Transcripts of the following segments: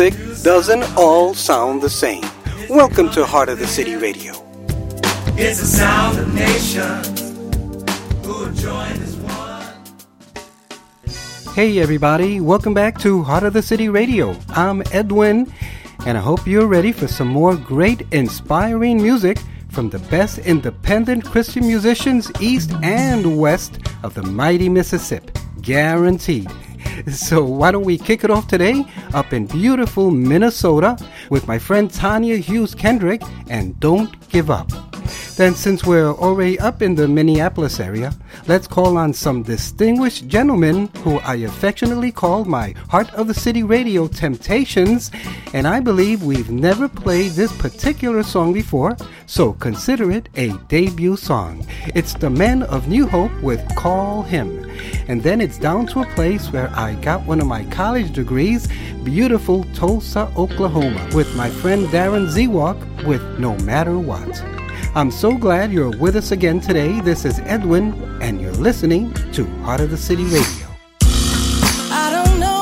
where the music doesn't all sound the same. Welcome to Heart of the City Radio. It's the sound of nations who are joined as one. Hey everybody, welcome back to Heart of the City Radio. I'm Edwin, and I hope you're ready for some more great, inspiring music from the best independent Christian musicians east and west of the mighty Mississippi. Guaranteed. So why don't we kick it off today up in beautiful Minnesota with my friend Tanya Hughes Kendrick and Don't Give Up. Then, since we're already up in the Minneapolis area, let's call on some distinguished gentlemen who I affectionately call my Heart of the City Radio Temptations, and I believe we've never played this particular song before, so consider it a debut song. It's the Men of New Hope with Call Him. And then it's down to a place where I got one of my college degrees, beautiful Tulsa, Oklahoma, with my friend Darren Zewalk with No Matter What. I'm so glad you're with us again today. This is Edwin, and you're listening to Heart of the City Radio. I don't know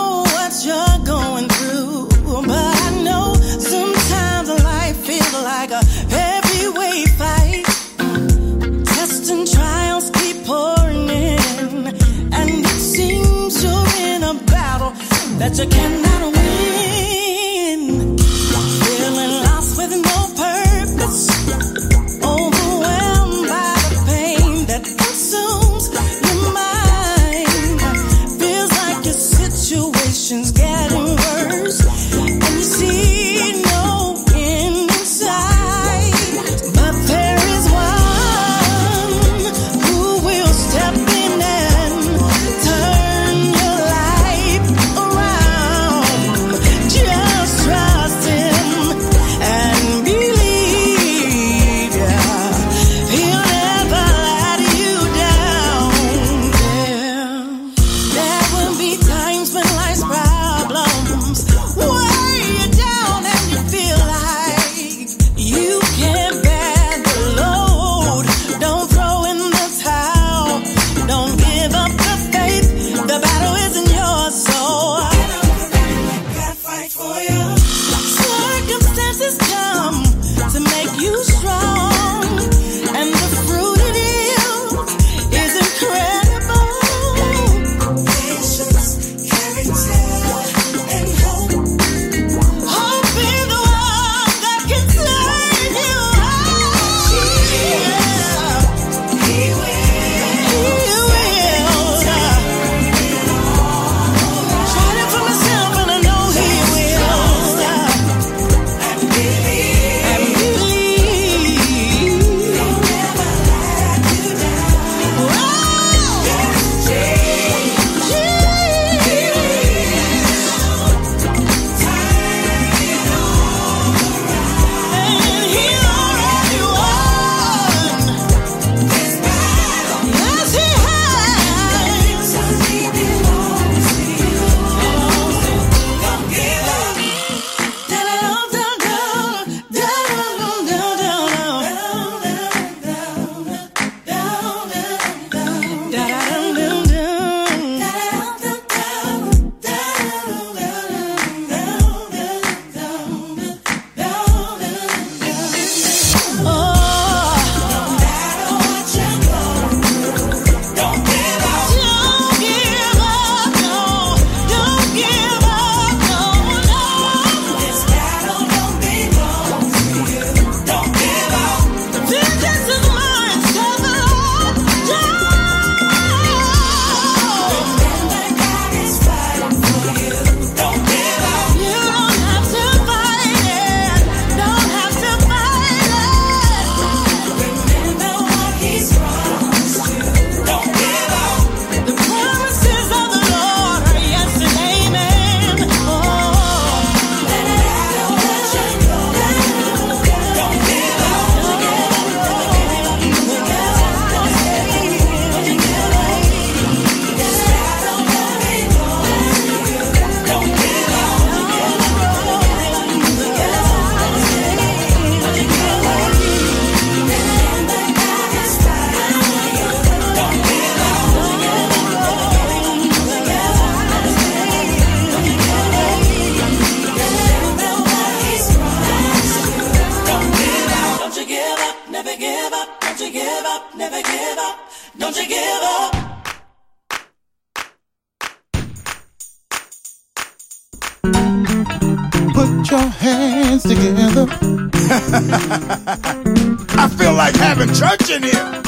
I feel like having church in here.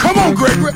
Come on, Gregory.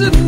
It's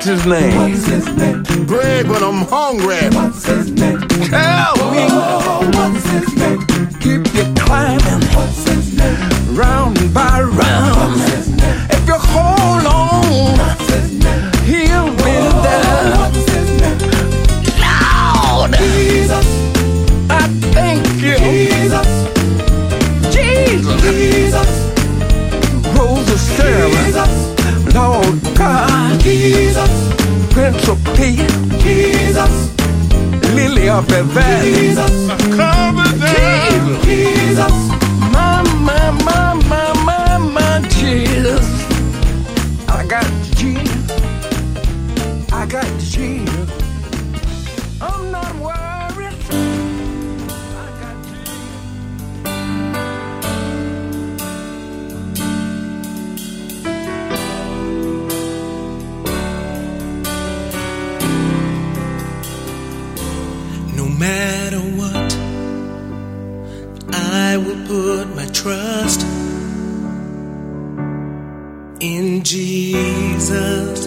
got Jesus. I'm not matter what, I will put my trust in Jesus.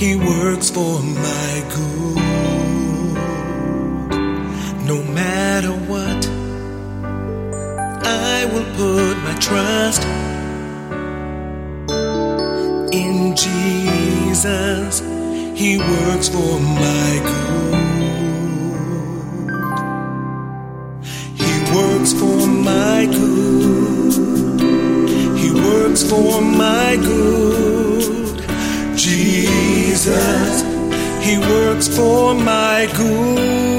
He works for my good. No matter what, I will put my trust in Jesus. He works for my good. My good. He works for my good. Jesus, He works for my good.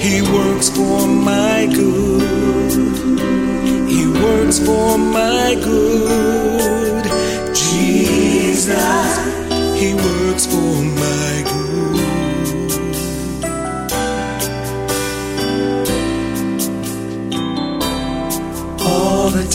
He works for my good. He works for my good. Jesus, He works for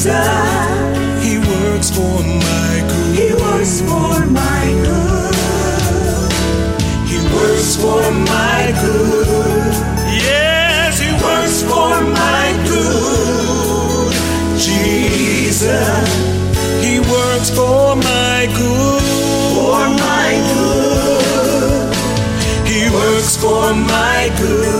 Jesus. He works for my good. He works for my good. He works for my good. Yes, He works for my good. Jesus, He works for my good. For my good. He works for my good.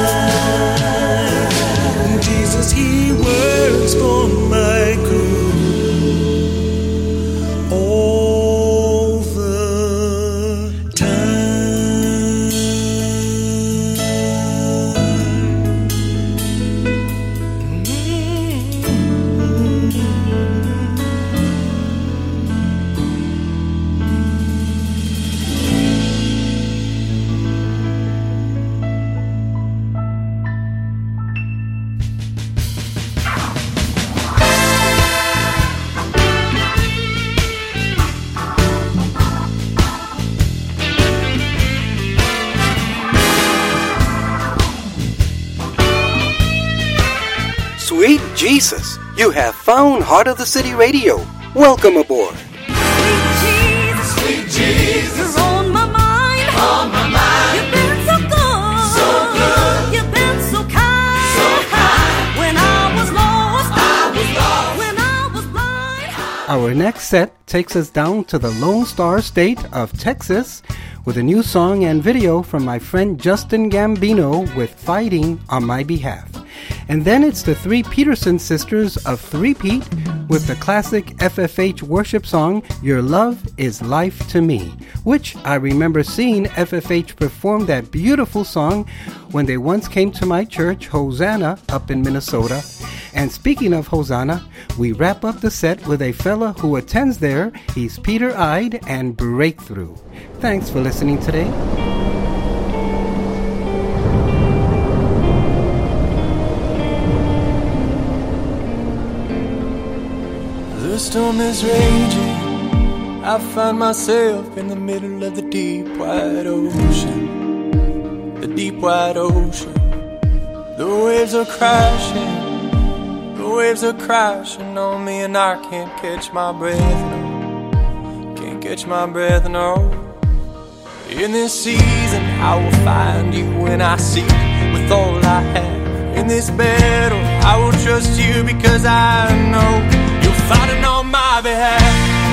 Heart of the City Radio. Welcome aboard. Sweet Jesus, you're on my mind. On my mind. You've been so good, So good. You've been so kind. So kind. When I was lost, I was lost. When I was blind. Our next set takes us down to the Lone Star State of Texas with a new song and video from my friend Justin Gambino with Fighting on My Behalf. And then it's the three Peterson sisters of Three Pete with the classic FFH worship song Your Love is Life to Me, which I remember seeing FFH perform that beautiful song when they once came to my church, Hosanna, up in Minnesota. And speaking of Hosanna, we wrap up the set with a fella who attends there. He's Peter Eyed and Breakthrough. Thanks for listening today. The storm is raging. I find myself in the middle of the deep wide ocean. The deep wide ocean. The waves are crashing. The waves are crashing on me, and I can't catch my breath. No. Can't catch my breath, no. In this season, I will find you when I seek with all I have. In this battle, I will trust you because I know fighting on my behalf.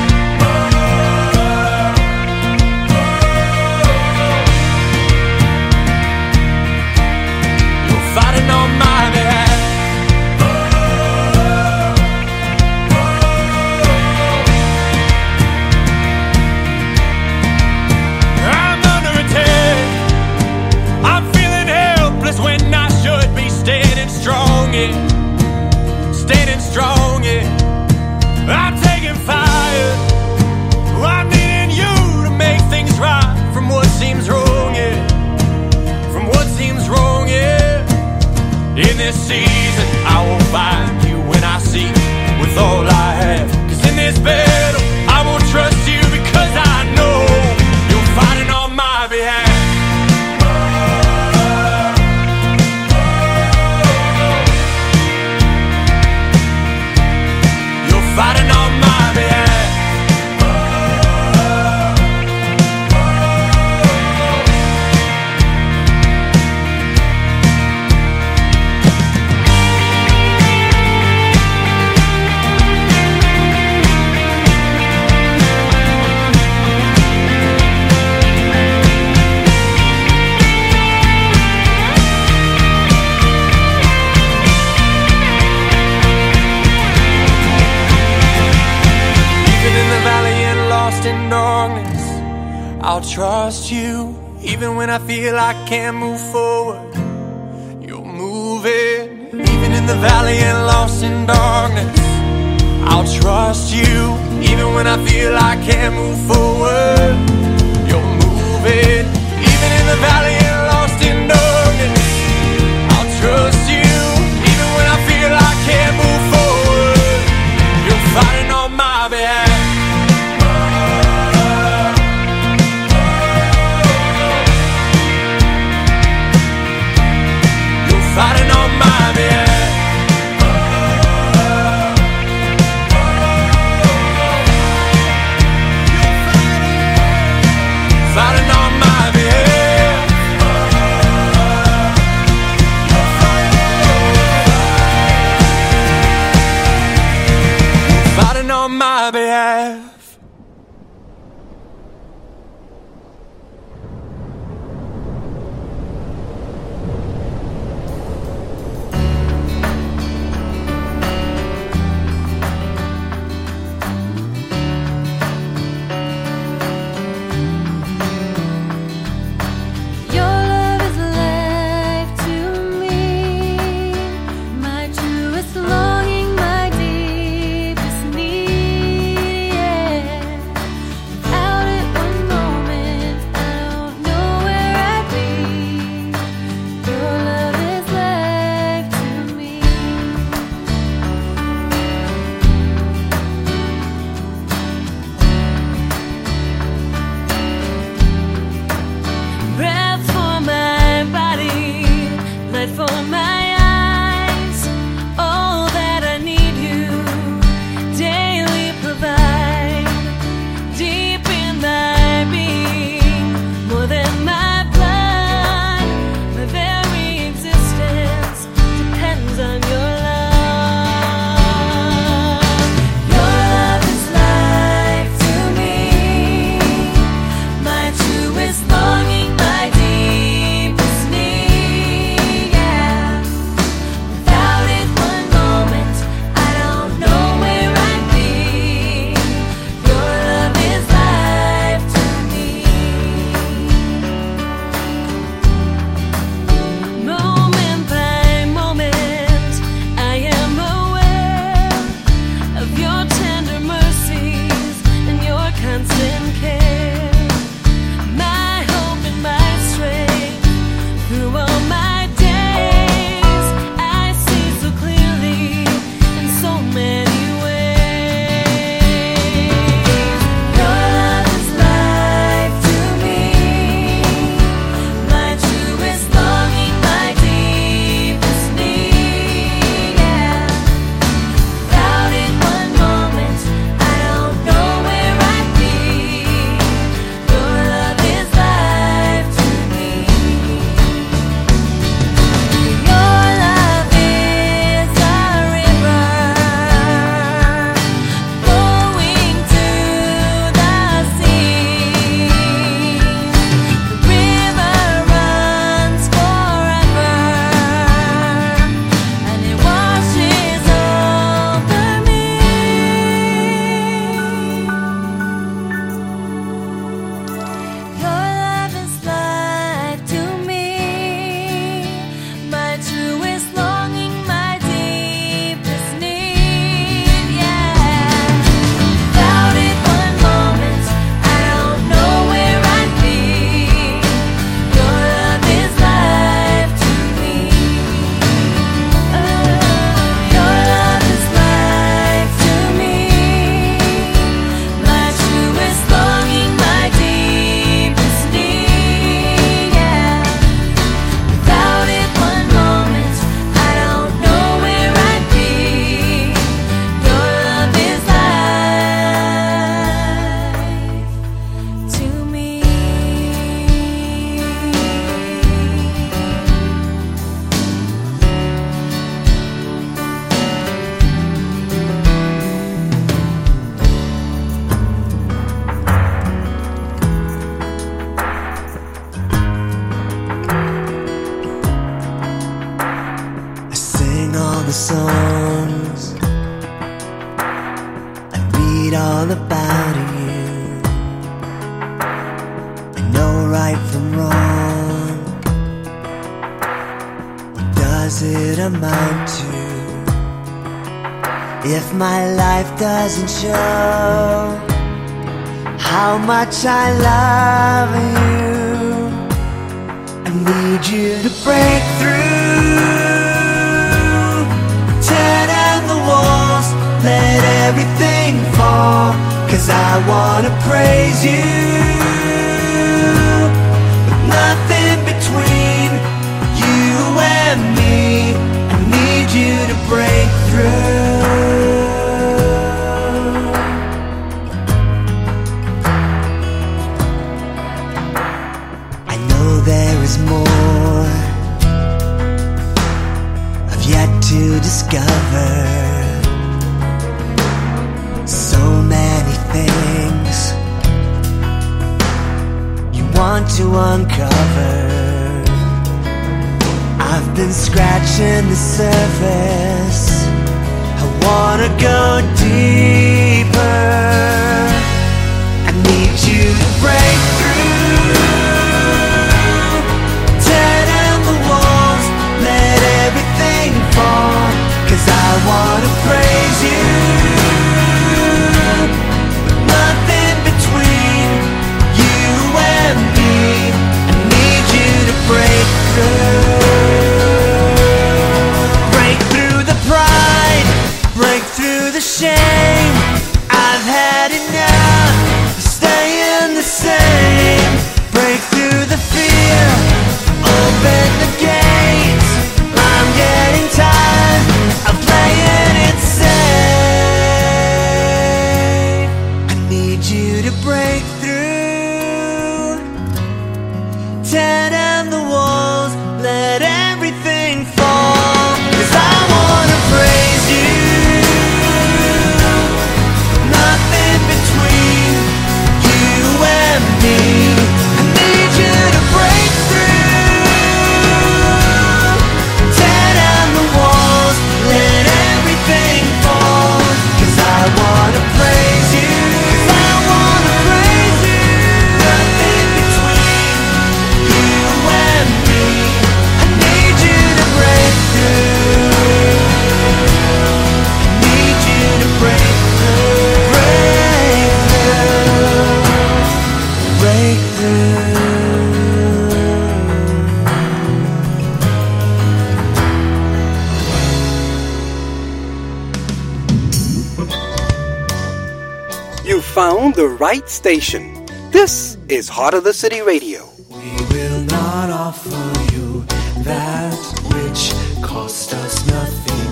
Right station. This is Heart of the City Radio. We will not offer you that which cost us nothing.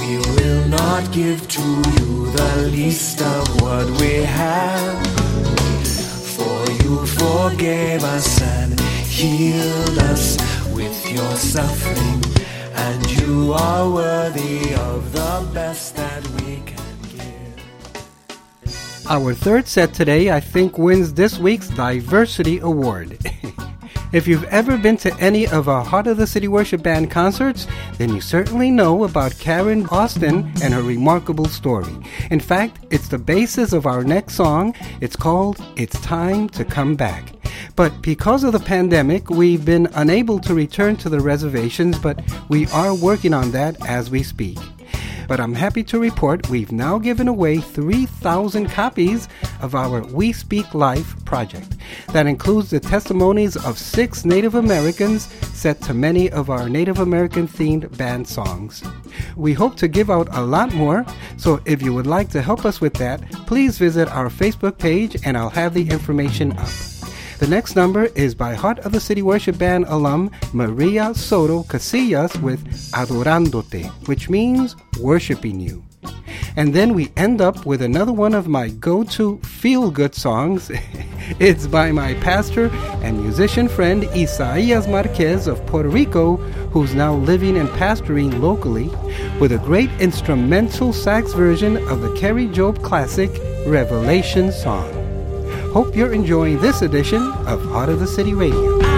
We will not give to you the least of what we have. For you forgave us and healed us with your suffering. And you are worthy of the best that we can. Our third set today, I think, wins this week's Diversity Award. if you've ever been to any of our Heart of the City Worship Band concerts, then you certainly know about Karen Austin and her remarkable story. In fact, it's the basis of our next song. It's called It's Time to Come Back. But because of the pandemic, we've been unable to return to the reservations, but we are working on that as we speak. But I'm happy to report we've now given away 3,000 copies of our We Speak Life project. That includes the testimonies of six Native Americans set to many of our Native American themed band songs. We hope to give out a lot more, so if you would like to help us with that, please visit our Facebook page and I'll have the information up. The next number is by Heart of the City Worship Band alum Maria Soto Casillas with Adorándote, which means worshiping you. And then we end up with another one of my go to feel good songs. it's by my pastor and musician friend Isaias Marquez of Puerto Rico, who's now living and pastoring locally, with a great instrumental sax version of the Kari Jobe classic Revelation Song. Hope you're enjoying this edition of Heart of the City Radio.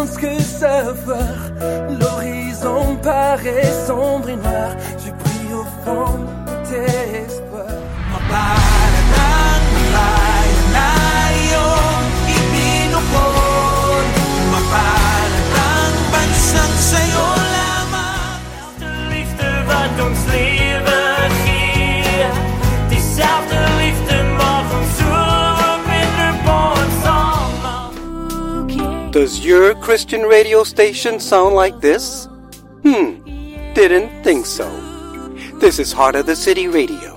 Chance que ça voir. L'horizon paraît sombre et noir. Je prie au fond de tes Does your Christian radio station sound like this? Hmm, didn't think so. This is Heart of the City Radio.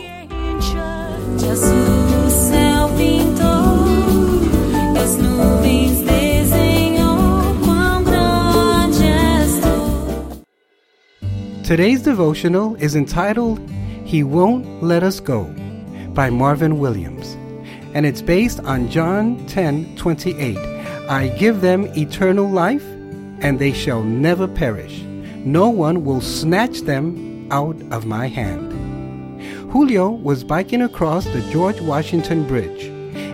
Today's devotional is entitled He Won't Let Us Go by Marvin Williams, and it's based on John 10:28. I give them eternal life, and they shall never perish. No one will snatch them out of my hand. Julio was biking across the George Washington Bridge,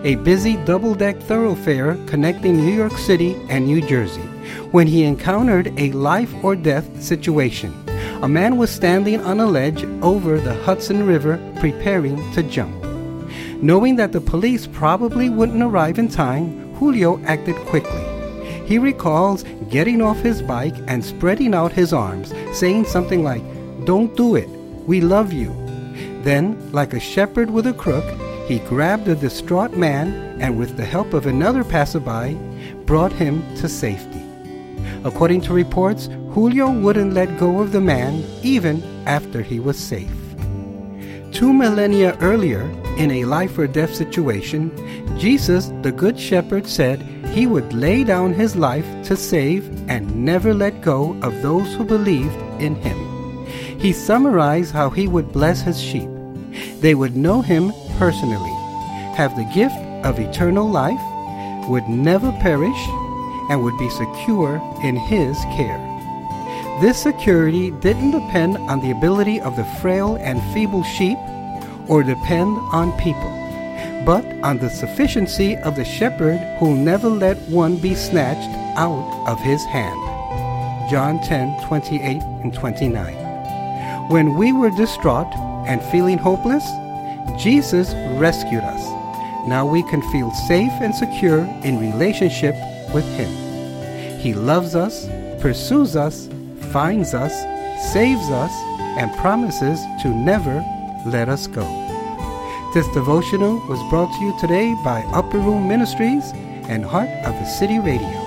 a busy double deck thoroughfare connecting New York City and New Jersey, when he encountered a life or death situation. A man was standing on a ledge over the Hudson River preparing to jump. Knowing that the police probably wouldn't arrive in time, Julio acted quickly. He recalls getting off his bike and spreading out his arms, saying something like, Don't do it, we love you. Then, like a shepherd with a crook, he grabbed the distraught man and, with the help of another passerby, brought him to safety. According to reports, Julio wouldn't let go of the man even after he was safe. Two millennia earlier, in a life or death situation, Jesus, the Good Shepherd, said he would lay down his life to save and never let go of those who believed in him. He summarized how he would bless his sheep. They would know him personally, have the gift of eternal life, would never perish, and would be secure in his care. This security didn't depend on the ability of the frail and feeble sheep or depend on people, but on the sufficiency of the shepherd who'll never let one be snatched out of his hand. John 10 28 and 29. When we were distraught and feeling hopeless, Jesus rescued us. Now we can feel safe and secure in relationship with Him. He loves us, pursues us, finds us, saves us, and promises to never let us go. This devotional was brought to you today by Upper Room Ministries and Heart of the City Radio.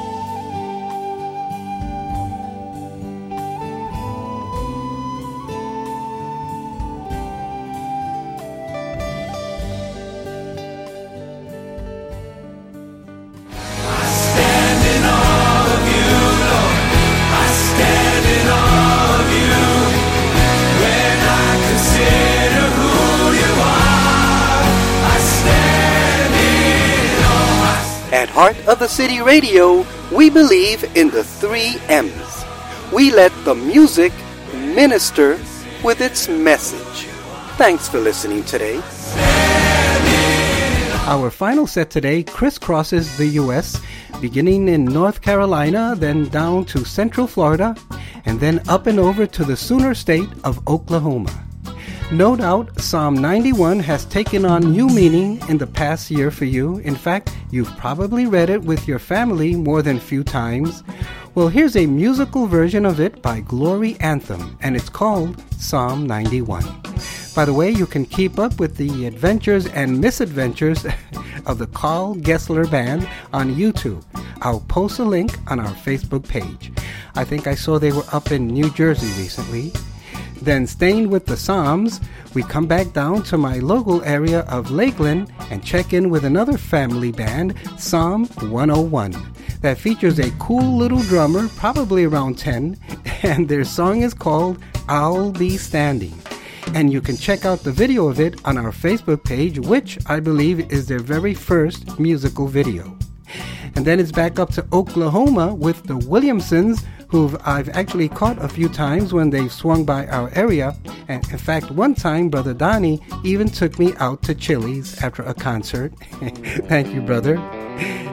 City Radio, we believe in the three M's. We let the music minister with its message. Thanks for listening today. Our final set today crisscrosses the U.S., beginning in North Carolina, then down to Central Florida, and then up and over to the Sooner State of Oklahoma. No doubt, Psalm 91 has taken on new meaning in the past year for you. In fact, you've probably read it with your family more than a few times. Well, here's a musical version of it by Glory Anthem, and it's called Psalm 91. By the way, you can keep up with the adventures and misadventures of the Carl Gessler Band on YouTube. I'll post a link on our Facebook page. I think I saw they were up in New Jersey recently. Then, staying with the Psalms, we come back down to my local area of Lakeland and check in with another family band, Psalm 101, that features a cool little drummer, probably around 10, and their song is called I'll Be Standing. And you can check out the video of it on our Facebook page, which I believe is their very first musical video. And then it's back up to Oklahoma with the Williamsons, who I've actually caught a few times when they've swung by our area. And in fact, one time, Brother Donnie even took me out to Chili's after a concert. Thank you, brother.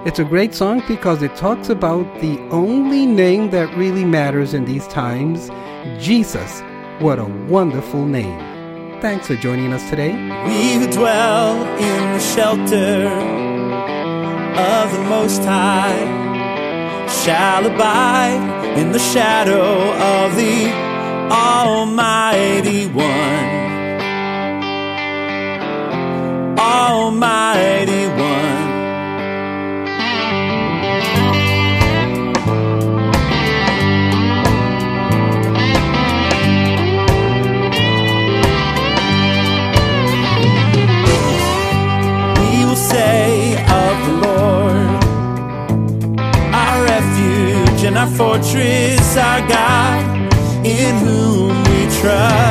It's a great song because it talks about the only name that really matters in these times Jesus. What a wonderful name. Thanks for joining us today. We dwell in the shelter of the Most High shall abide in the shadow of the Almighty. try.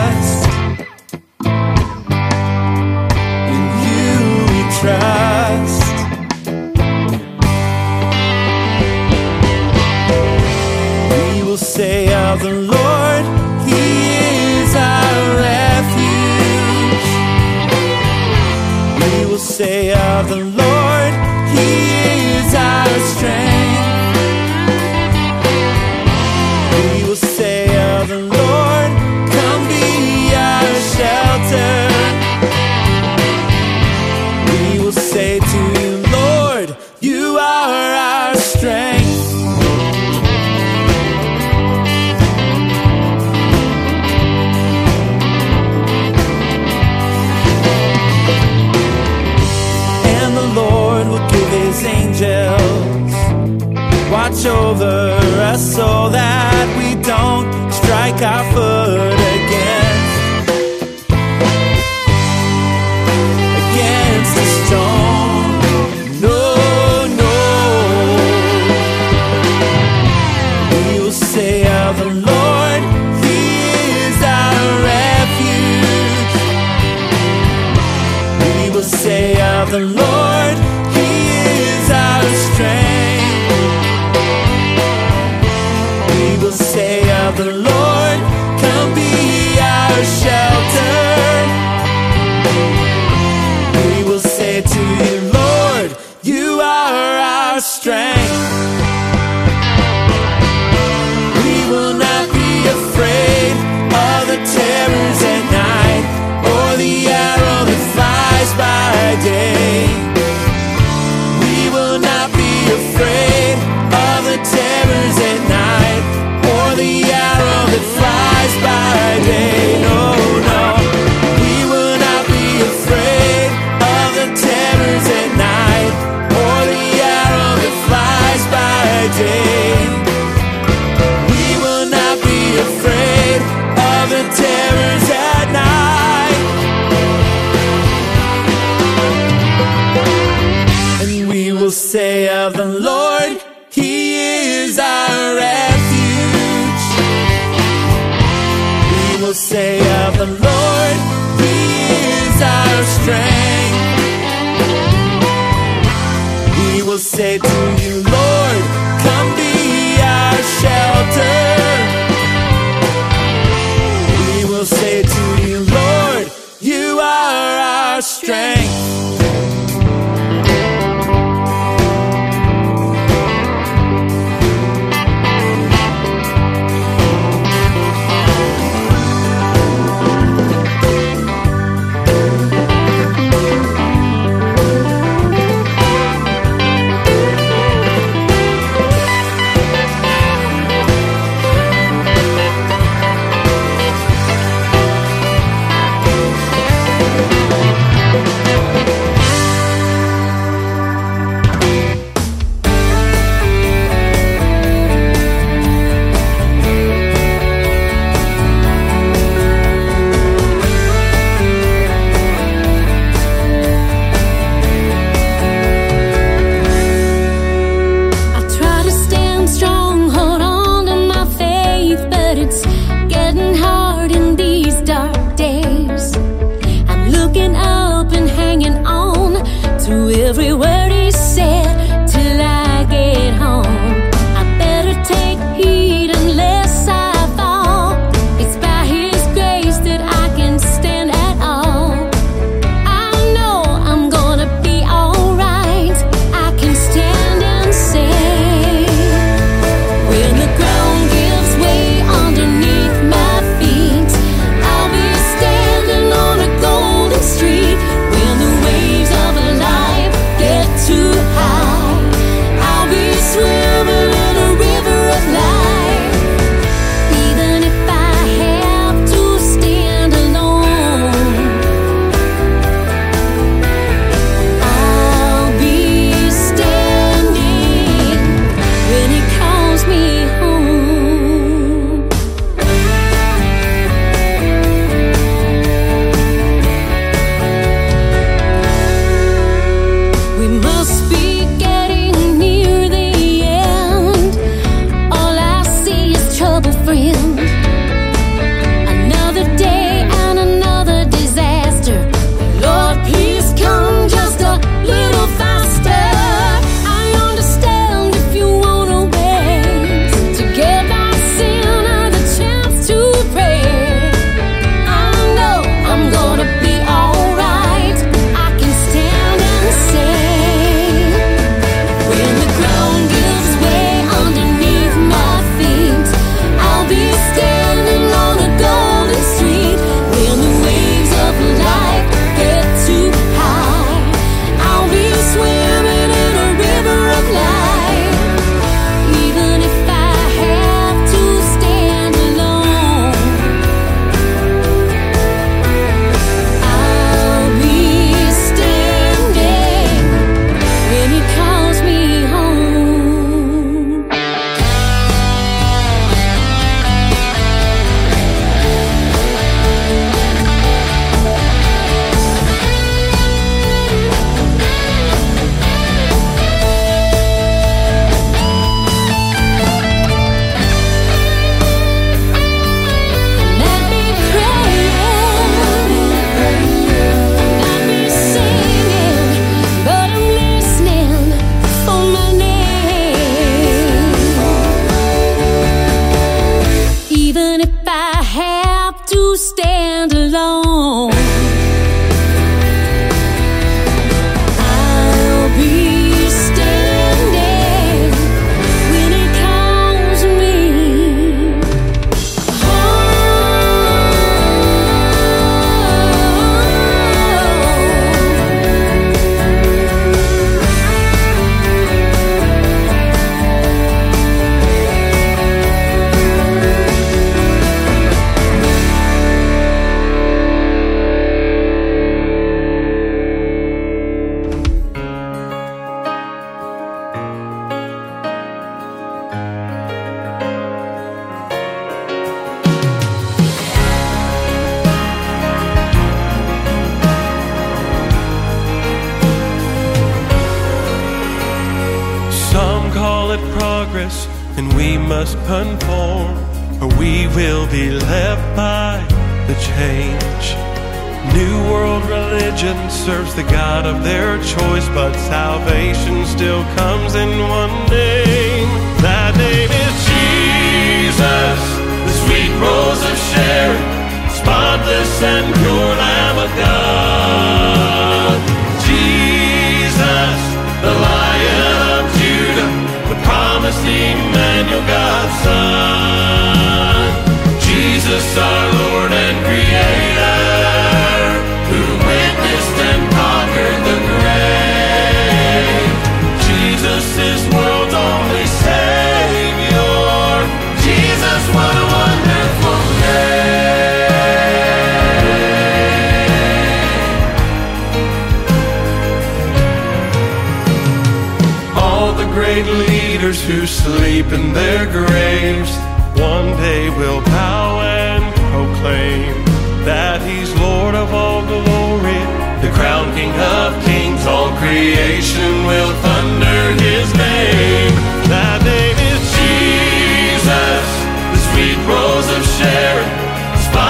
do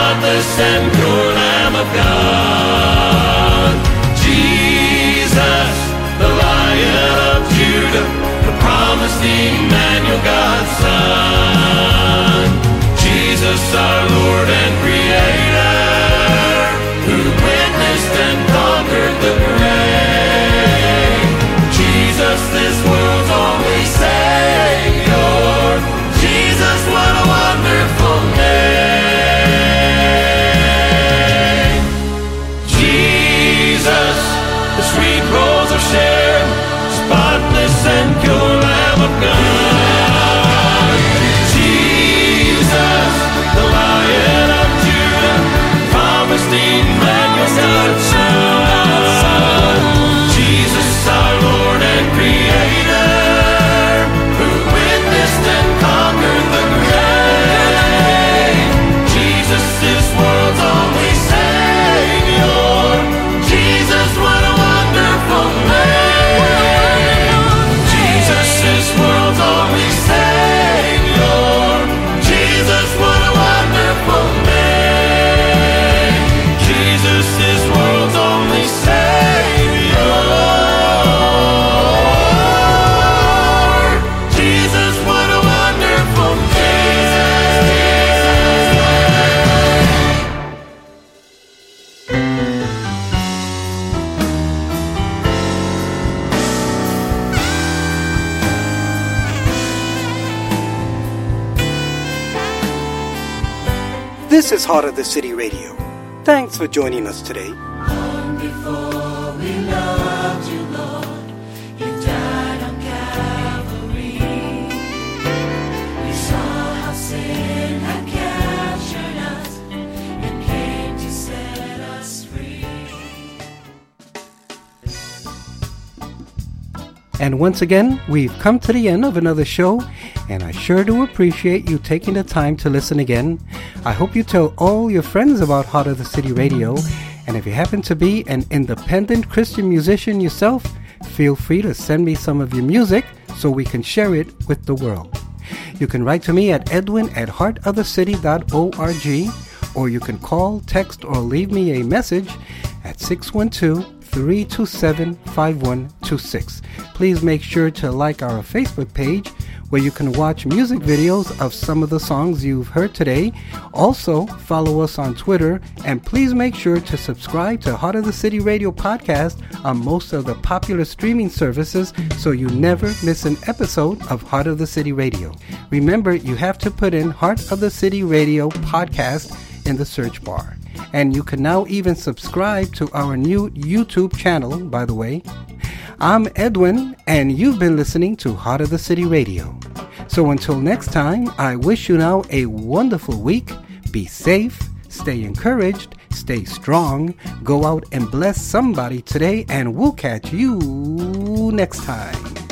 spotless and pure Lamb of God. Jesus, the Lion of Judah, the promised Emmanuel, God's Son. Jesus, our Lord and pure Lamb of. Heart of the City Radio. Thanks for joining us today. And once again, we've come to the end of another show, and I sure do appreciate you taking the time to listen again. I hope you tell all your friends about Heart of the City Radio, and if you happen to be an independent Christian musician yourself, feel free to send me some of your music so we can share it with the world. You can write to me at edwin at heartofthecity.org, or you can call, text, or leave me a message at 612 327 5126. Please make sure to like our Facebook page where you can watch music videos of some of the songs you've heard today. Also, follow us on Twitter and please make sure to subscribe to Heart of the City Radio podcast on most of the popular streaming services so you never miss an episode of Heart of the City Radio. Remember, you have to put in Heart of the City Radio podcast in the search bar. And you can now even subscribe to our new YouTube channel, by the way. I'm Edwin, and you've been listening to Heart of the City Radio. So until next time, I wish you now a wonderful week. Be safe, stay encouraged, stay strong, go out and bless somebody today, and we'll catch you next time.